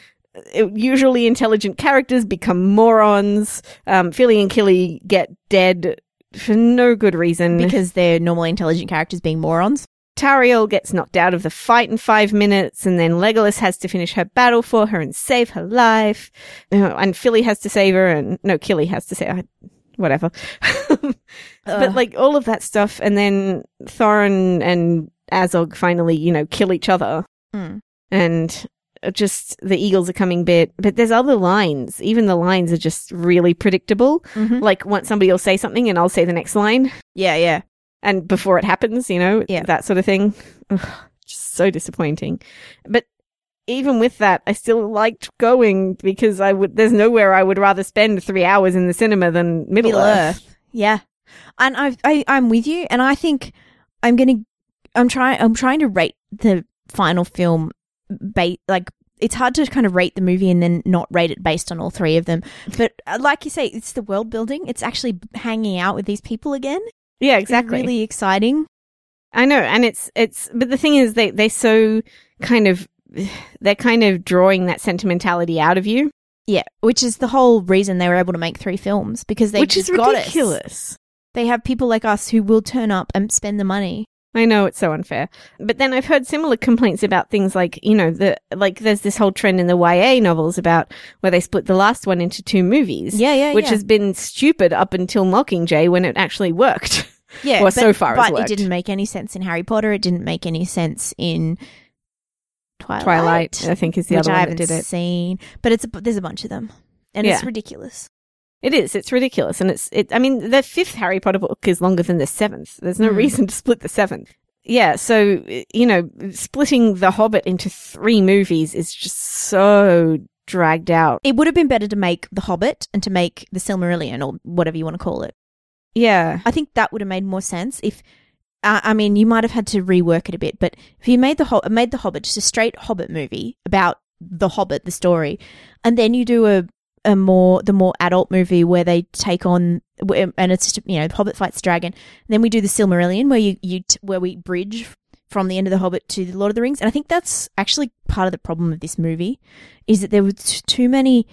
It- usually intelligent characters become morons. Um, Fili and Kili get dead for no good reason. Because they're normally intelligent characters being morons. Tauriel gets knocked out of the fight in five minutes, and then Legolas has to finish her battle for her and save her life. Uh, and Fili has to save her, and no, Kili has to save her. Whatever. but like all of that stuff, and then Thorin and Azog finally, you know, kill each other, Mm. and just the eagles are coming bit. But there's other lines. Even the lines are just really predictable. Mhm. Like once somebody will say something, and I'll say the next line Yeah, yeah. And before it happens, you know, Yeah. that sort of thing. Ugh, just so disappointing. But even with that, I still liked going because I would. There's nowhere I would rather spend three hours in the cinema than Middle, Middle Earth. Earth. Yeah. And I've, I, I'm with you. And I think I'm going to, I'm trying, I'm trying to rate the final film, ba- like, it's hard to kind of rate the movie and then not rate it based on all three of them. But uh, like you say, it's the world building. It's actually hanging out with these people again. Yeah, It's exactly. really exciting. I know, and it's it's. But the thing is, they they so kind of they're kind of drawing that sentimentality out of you, Yeah, which is the whole reason they were able to make three films because they which is got us. ridiculous. They have people like us who will turn up and spend the money. I know it's so unfair. But then I've heard similar complaints about things like, you know, the like there's this whole trend in the YA novels about where they split the last one into two movies. Yeah, yeah, Which yeah. has been stupid up until Mockingjay when it actually worked. Yeah, Well, but, so far but it didn't make any sense in Harry Potter. It didn't make any sense in Twilight. Twilight, I think, is the other one I haven't did it. seen, but it's a, there's a bunch of them, and it's ridiculous. It is. It's ridiculous. And it's, it, I mean, the fifth Harry Potter book is longer than the seventh. There's no Hmm. reason to split the seventh. Yeah. So, you know, splitting The Hobbit into three movies is just so dragged out. It would have been better to make The Hobbit and to make The Silmarillion or whatever you want to call it. Yeah. I think that would have made more sense if. Uh, I mean, you might have had to rework it a bit, but if you made the Ho- made the Hobbit just a straight Hobbit movie about the Hobbit, the story, and then you do a a more the more adult movie where they take on and it's just you know the Hobbit fights the dragon. then we do the Silmarillion where you you t- where we bridge from the end of the Hobbit to the Lord of the Rings, and I think that's actually part of the problem of this movie is that there were t- too many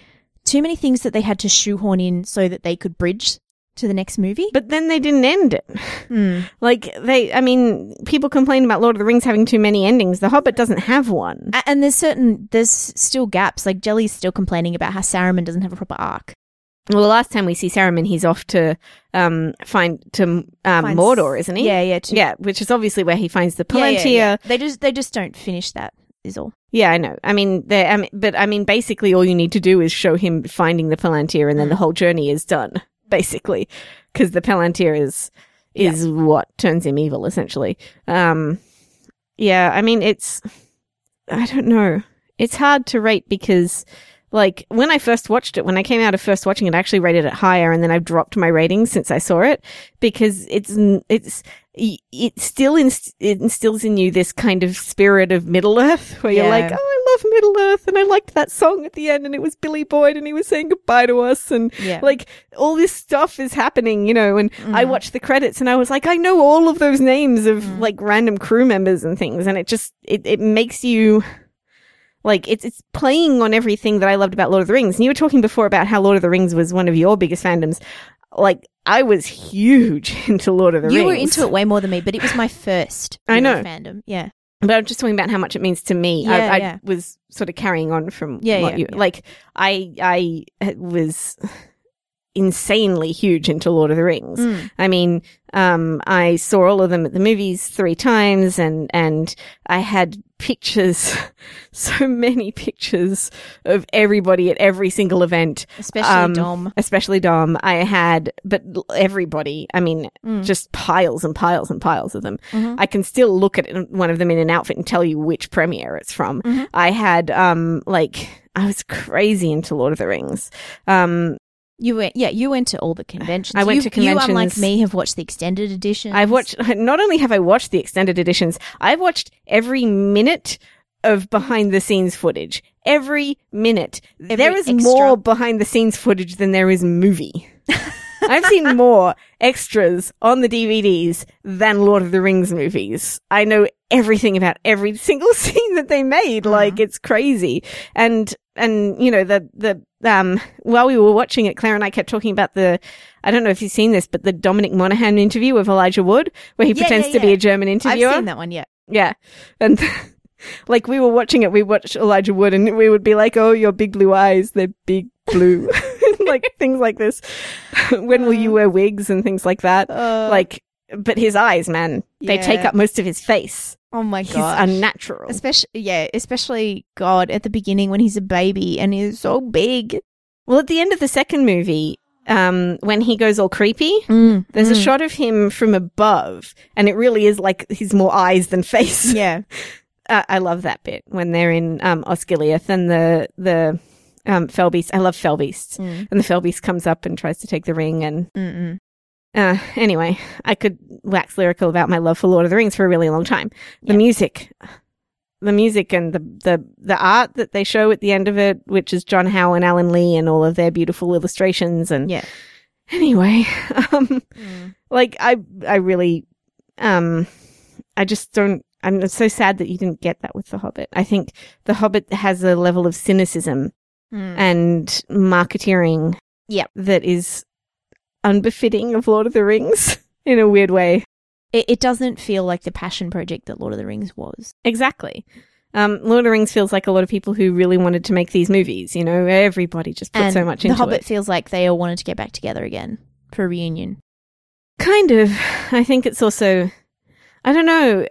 too many things that they had to shoehorn in so that they could bridge to the next movie. But then they didn't end it. Hmm. Like they, I mean, people complain about Lord of the Rings having too many endings. The Hobbit doesn't have one. And there's certain there's still gaps. Like Jelly's still complaining about how Saruman doesn't have a proper arc. Well, the last time we see Saruman, he's off to um find to um, Finds- Mordor, isn't he? Yeah, yeah, to- yeah, which is obviously where he finds the Palantir. yeah, Yeah, yeah. They just they just don't finish that. Is all. Yeah, I know. I mean, they, I mean, but I mean, basically, all you need to do is show him finding the Palantir, and then Mm. the whole journey is done. Basically, because the Palantir is is what turns him evil, essentially. Um, yeah, I mean, it's I don't know. It's hard to rate because. Like when I first watched it, when I came out of first watching it, I actually rated it higher, and then I've dropped my rating since I saw it because it's it's it still inst- it instills in you this kind of spirit of Middle Earth, where you're like, oh, Middle Earth, and I liked that song at the end, and it was Billy Boyd, and he was saying goodbye to us, and Yeah. like all this stuff is happening, you know. And I Mm. watched the credits, and I was like, I know all of those names of Mm. like random crew members and things, and it just it it makes you. Like it's it's playing on everything that I loved about Lord of the Rings. And you were talking before about how Lord of the Rings was one of your biggest fandoms. Like I was huge into Lord of the you Rings. You were into it way more than me, but it was my first. I know. fandom. Yeah, But I'm just talking about how much it means to me. Yeah, I, I yeah. was sort of carrying on from Yeah, what you yeah. like. I I was insanely huge into Lord of the Rings. Mm. I mean, um, I saw all of them at the movies three times, and and I had pictures, so many pictures of everybody at every single event. especially Um, Dom. Especially Dom. I had, but everybody. I mean, Mm. just piles and piles and piles of them. Mhm. I can still look at one of them in an outfit and tell you which premiere it's from. Mhm. I had, um, like, I was crazy into Lord of the Rings. Um, You went, yeah, you went to all the conventions. I went You- to You, unlike conventions. me, have watched the extended edition. I've watched, not only have I watched the extended editions, I've watched every minute of behind the scenes footage. Every minute. Every there is extra. more behind the scenes footage than there is movie. I've seen more extras on the DVDs than Lord of the Rings movies. I know everything about every single scene that they made. Mm-hmm. Like it's crazy. And and you know the the um while we were watching it, Claire and I kept talking about the I don't know if you've seen this, but the Dominic Monaghan interview with Elijah Wood, where he Yeah, pretends yeah, to be a German interviewer. I've seen that one. Yeah, Yeah. And like we were watching it, we watched Elijah Wood and we would be like, oh, your big blue eyes, they're big blue. like things like this. when will you wear wigs and things like that? like, but his eyes, man, they take up most of his face. Oh my He's god. unnatural. especially yeah, especially God at the beginning when he's a baby and he's so big. Well, at the end of the second movie, um, when he goes all creepy, Mm, there's a mm. shot of him from above and it really is like he's more eyes than face. Yeah, uh, I love that bit when they're in um, Osgiliath and the the um, Fell Beast. I love Fell Beast, Mm. and the Fell Beast comes up and tries to take the ring. And Mm-mm. Uh, anyway, I could wax lyrical about my love for Lord of the Rings for a really long time. The Yeah. music, the music, and the the the art that they show at the end of it, which is John Howe and Alan Lee, and all of their beautiful illustrations. And yeah. anyway, um, Mm. like I I really um I just don't I'm so sad that you didn't get that with The Hobbit. I think The Hobbit has a level of cynicism and marketeering Yep. that is unbefitting of Lord of the Rings in a weird way. It, it doesn't feel like the passion project that Lord of the Rings was. Exactly. Um, Lord of the Rings feels like a lot of people who really wanted to make these movies. You know, everybody just put and so much into it. The Hobbit it. feels like they all wanted to get back together again for a reunion. Kind of. I think it's also, I don't know.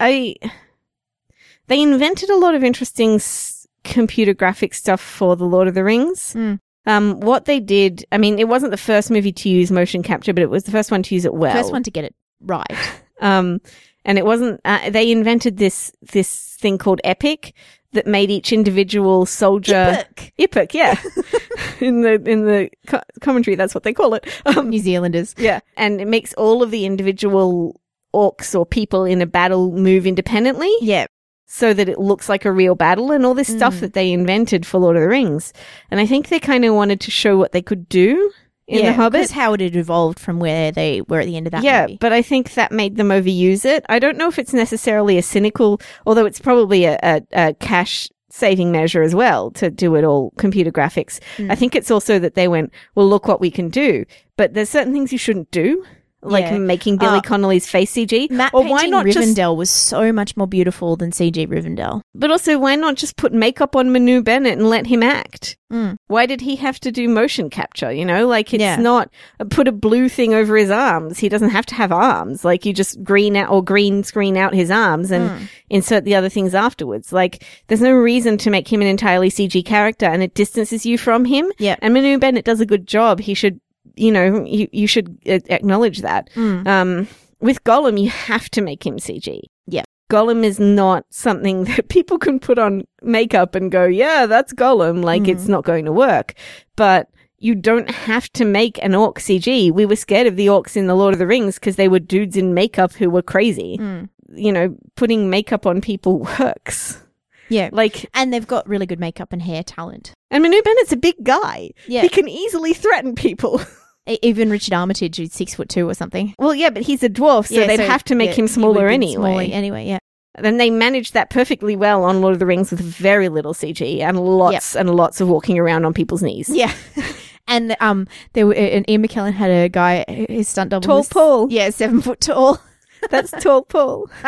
I they invented a lot of interesting s- computer graphic stuff for the Lord of the Rings. Mm. Um, what they did, I mean, it wasn't the first movie to use motion capture, but it was the first one to use it well. First one to get it right. Um, and it wasn't. Uh, they invented this this thing called Epic that made each individual soldier Epic. Epic, yeah. in the in the co- commentary, that's what they call it. Um, New Zealanders. yeah, and it makes all of the individual orcs or people in a battle move independently, Yeah. So that it looks like a real battle, and all this stuff Mm. that they invented for Lord of the Rings. And I think they kind of wanted to show what they could do in yeah, the Hobbit. Because how it had evolved from where they were at the end of that yeah, movie. but I think that made them overuse it. I don't know if it's necessarily a cynical, although it's probably a, a, a cash saving measure as well to do it all computer graphics. Mm. I think it's also that they went, well, look what we can do. But there's certain things you shouldn't do, like Yeah. making Billy Uh, Connolly's face CG. Matt or why not just, Rivendell was so much more beautiful than CG Rivendell. but also why not just put makeup on Manu Bennett and let him act? Mm. Why did he have to do motion capture? You know, like it's Yeah. not uh, put a blue thing over his arms. He doesn't have to have arms. Like you just green out or green screen out his arms and Mm. insert the other things afterwards. Like there's no reason to make him an entirely CG character and it distances you from him. Yeah. And Manu Bennett does a good job. He should, you know, you, you should acknowledge that. Mm. Um, with Gollum, you have to make him CG. Yeah. Gollum is not something that people can put on makeup and go, yeah, that's Gollum. Like Mhm. it's not going to work. But you don't have to make an orc CG. We were scared of the orcs in The Lord of the Rings because they were dudes in makeup who were crazy. Mm. You know, putting makeup on people works. Yeah. Like, And they've got really good makeup and hair talent. and Manu Bennett's a big guy. Yeah. He can easily threaten people. Even Richard Armitage, who's six foot two or something. well, yeah, but he's a dwarf, so Yeah, they'd so, have to make yeah, him smaller anyway. smaller anyway, yeah. And they managed that perfectly well on Lord of the Rings with very little CG and lots and lots of walking around on people's knees. Yeah. and um, there were, and Ian McKellen had a guy, his stunt double. Tall was- Paul. Yeah, seven foot tall. That's tall Paul.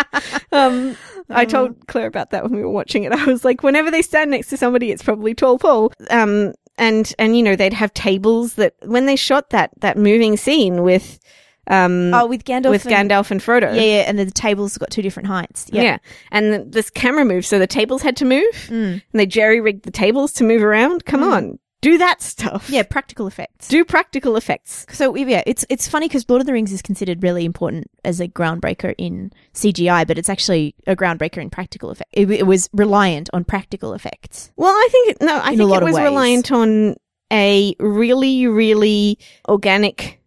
Um, I told Claire about that when we were watching it. I was like, whenever they stand next to somebody, it's probably tall Paul. Um, and and you know they'd have tables that when they shot that that moving scene with um Oh, with Gandalf. with and- Gandalf and Frodo. Yeah, yeah, and the tables got two different heights. Yeah. Yeah. And the, this camera moved, so the tables had to move. Mm. And they jerry rigged the tables to move around. Come Mm. on. Do that stuff. Yeah, practical effects. Do practical effects. So yeah, it's it's funny because Lord of the Rings is considered really important as a groundbreaker in CGI, but it's actually a groundbreaker in practical effects. It, it was reliant on practical effects. Well, I think it, no, I In think it was reliant on a really, really organic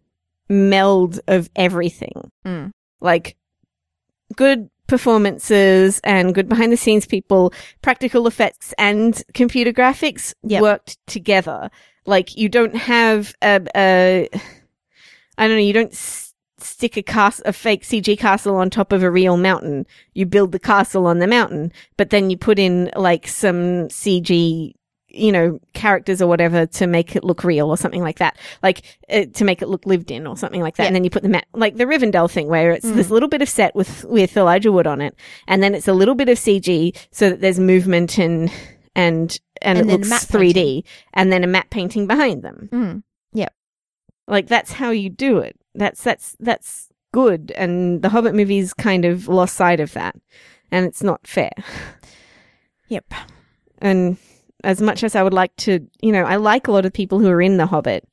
meld of everything. Mm. Like good performances and good behind the scenes people, practical effects and computer graphics Yep. worked together. Like you don't have a, a I don't know, you don't s- stick a cast a fake CG castle on top of a real mountain. You build the castle on the mountain, but then you put in like some CG you know, characters or whatever to make it look real or something like that. Like, uh, to make it look lived in or something like that. Yeah. And then you put the mat, like the Rivendell thing where it's Mm. this little bit of set with, with Elijah Wood on it. And then it's a little bit of CG so that there's movement and, and, and, And it looks matte 3D and then a matte painting behind them. Mm. Like that's how you do it. That's, that's, that's good. And the Hobbit movies kind of lost sight of that. And it's not fair. Yep. And as much as I would like to, you know, I like a lot of people who are in The Hobbit,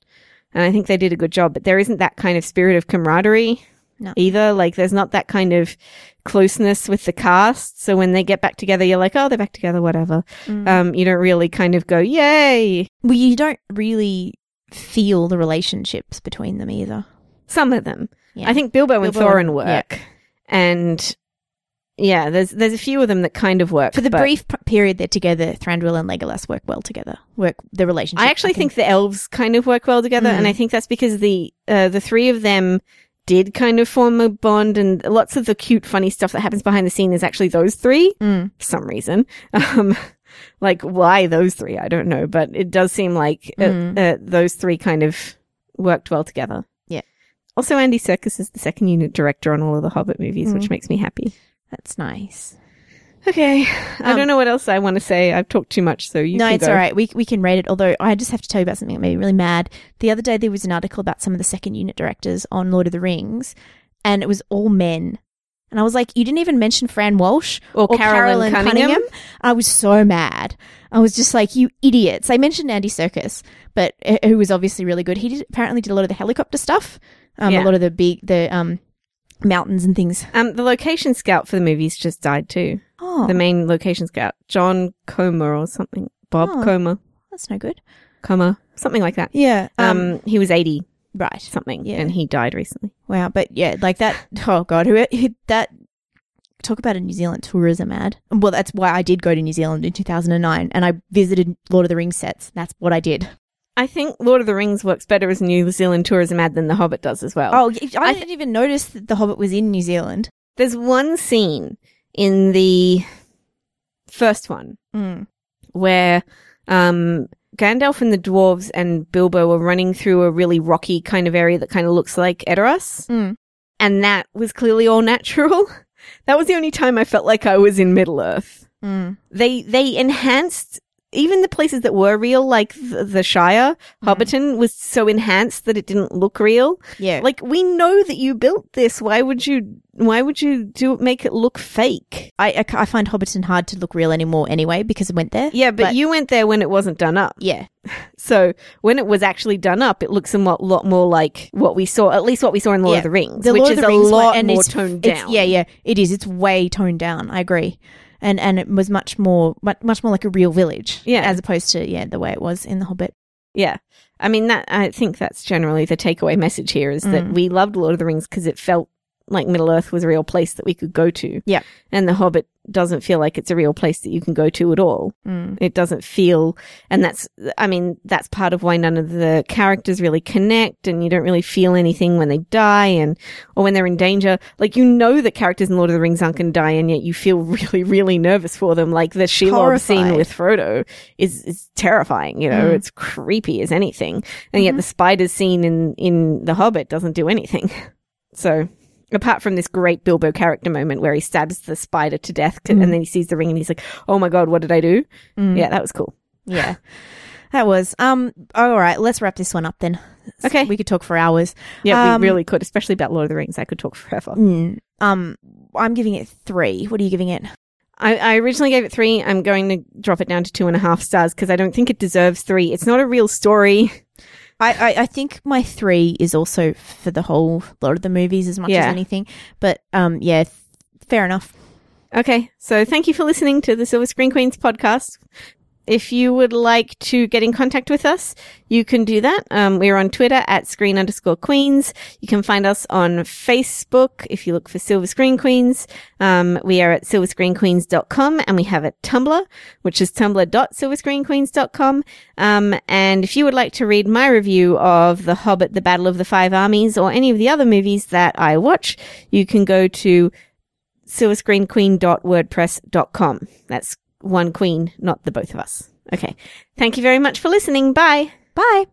and I think they did a good job, but there isn't that kind of spirit of camaraderie No. either. Like, there's not that kind of closeness with the cast. So when they get back together, you're like, oh, they're back together, whatever. Mm. Um, you don't really kind of go, yay. well, you don't really feel the relationships between them either. Some of them. Yeah. I think Bilbo, and Bilbo Thorin and- work. And yeah, there's there's a few of them that kind of work For the but brief p- period they're together, Thranduil and Legolas work well together. Work the relationship. I actually think the elves kind of work well together, Mm. and I think that's because the uh, the three of them did kind of form a bond, and lots of the cute, funny stuff that happens behind the scene is actually those three Mm. for some reason. Um, like why those three, I don't know, but it does seem like uh, Mm. uh, those three kind of worked well together. Yeah. Also, Andy Serkis is the second unit director on all of the Hobbit movies, which Mm. makes me happy. That's nice. Okay, I Um, don't know what else I want to say. I've talked too much, so you no, it's go. all right. We we can rate it. Although I just have to tell you about something that made me really mad. The other day there was an article about some of the second unit directors on Lord of the Rings, and it was all men. And I was like, you didn't even mention Fran Walsh Or, Carolyn, Cunningham. I was so mad. I was just like, you idiots. I mentioned Andy Serkis, but uh, who was obviously really good. He did, apparently did a lot of the helicopter stuff, um, Yeah. a lot of the big the um mountains and things. Um, the location scout for the movies just died too. Oh, The main location scout, John Comer or something, Bob Oh. Comer, that's no good. Comer, something like that. Yeah. Um, he was eighty right. something, Yeah. and he died recently. Wow, but yeah, like that. Oh god, who, who that? Talk about a New Zealand tourism ad. Well, that's why I did go to New Zealand in 2009, and I visited Lord of the Rings sets. That's what I did. I think Lord of the Rings works better as a New Zealand tourism ad than The Hobbit does as well. Oh, I didn't even notice that the Hobbit was in New Zealand. There's one scene in the first one Mm. where um, Gandalf and the dwarves and Bilbo are running through a really rocky kind of area that kind of looks like Edoras. Mm. And that was clearly all natural. that was the only time I felt like I was in Middle Earth. Mm. They they enhanced even the places that were real, like the, the Shire, mm. Hobbiton was so enhanced that it didn't look real. Yeah, Like we know that you built this. Why would you? Why would you do make it look fake? I, I, I find Hobbiton hard to look real anymore anyway because I went there. Yeah, but, But- you went there when it wasn't done up. Yeah, So when it was actually done up, it looks a lot, lot more like what we saw, at least what we saw in Lord Yeah. of the Rings, the which Lord is of the a Rings one, lot and more it's, toned down. Yeah, yeah, it is. It's way toned down. I agree, and and it was much more, much, much more like a real village. Yeah. as opposed to yeah, the way it was in the Hobbit. Yeah. I mean, that, I think that's generally the takeaway message here is that Mm. we loved Lord of the Rings because it felt like Middle Earth was a real place that we could go to. Yeah. And The Hobbit doesn't feel like it's a real place that you can go to at all. Mm. It doesn't feel, and that's, I mean, that's part of why none of the characters really connect and you don't really feel anything when they die and, or when they're in danger. Like, you know that characters in Lord of the Rings aren't going to die and yet you feel really, really nervous for them. Like the Shelob scene with Frodo is, is terrifying, you know, Mm. it's creepy as anything. And yet the spiders scene in, in The Hobbit doesn't do anything. So, apart from this great Bilbo character moment where he stabs the spider to death Mm. and then he sees the ring and he's like, oh my god, what did I do? Mm. Yeah, that was cool. Yeah. That was um all right, let's wrap this one up then. Okay. We could talk for hours. Yeah, Um, we really could, especially about Lord of the Rings. I could talk forever. Mm, um I'm giving it 3. What are you giving it? I, I originally gave it three. I'm going to drop it down to two and a half stars because I don't think it deserves three. It's not a real story. I, I, I think my 3 is also for the whole lot of the movies as much Yeah. as anything. But um yeah, fair enough. Okay, so thank you for listening to the Silver Screen Queens podcast. If you would like to get in contact with us, you can do that. Um, we're on Twitter at screen underscore queens. You can find us on Facebook if you look for Silver Screen Queens. Um, we are at silverscreenqueens.com and we have a Tumblr, which is tumblr.silverscreenqueens.com. Um, and if you would like to read my review of The Hobbit, The Battle of the Five Armies, or any of the other movies that I watch, you can go to silverscreenqueen.wordpress.com. That's one queen, not the both of us. Okay. Thank you very much for listening. Bye. Bye.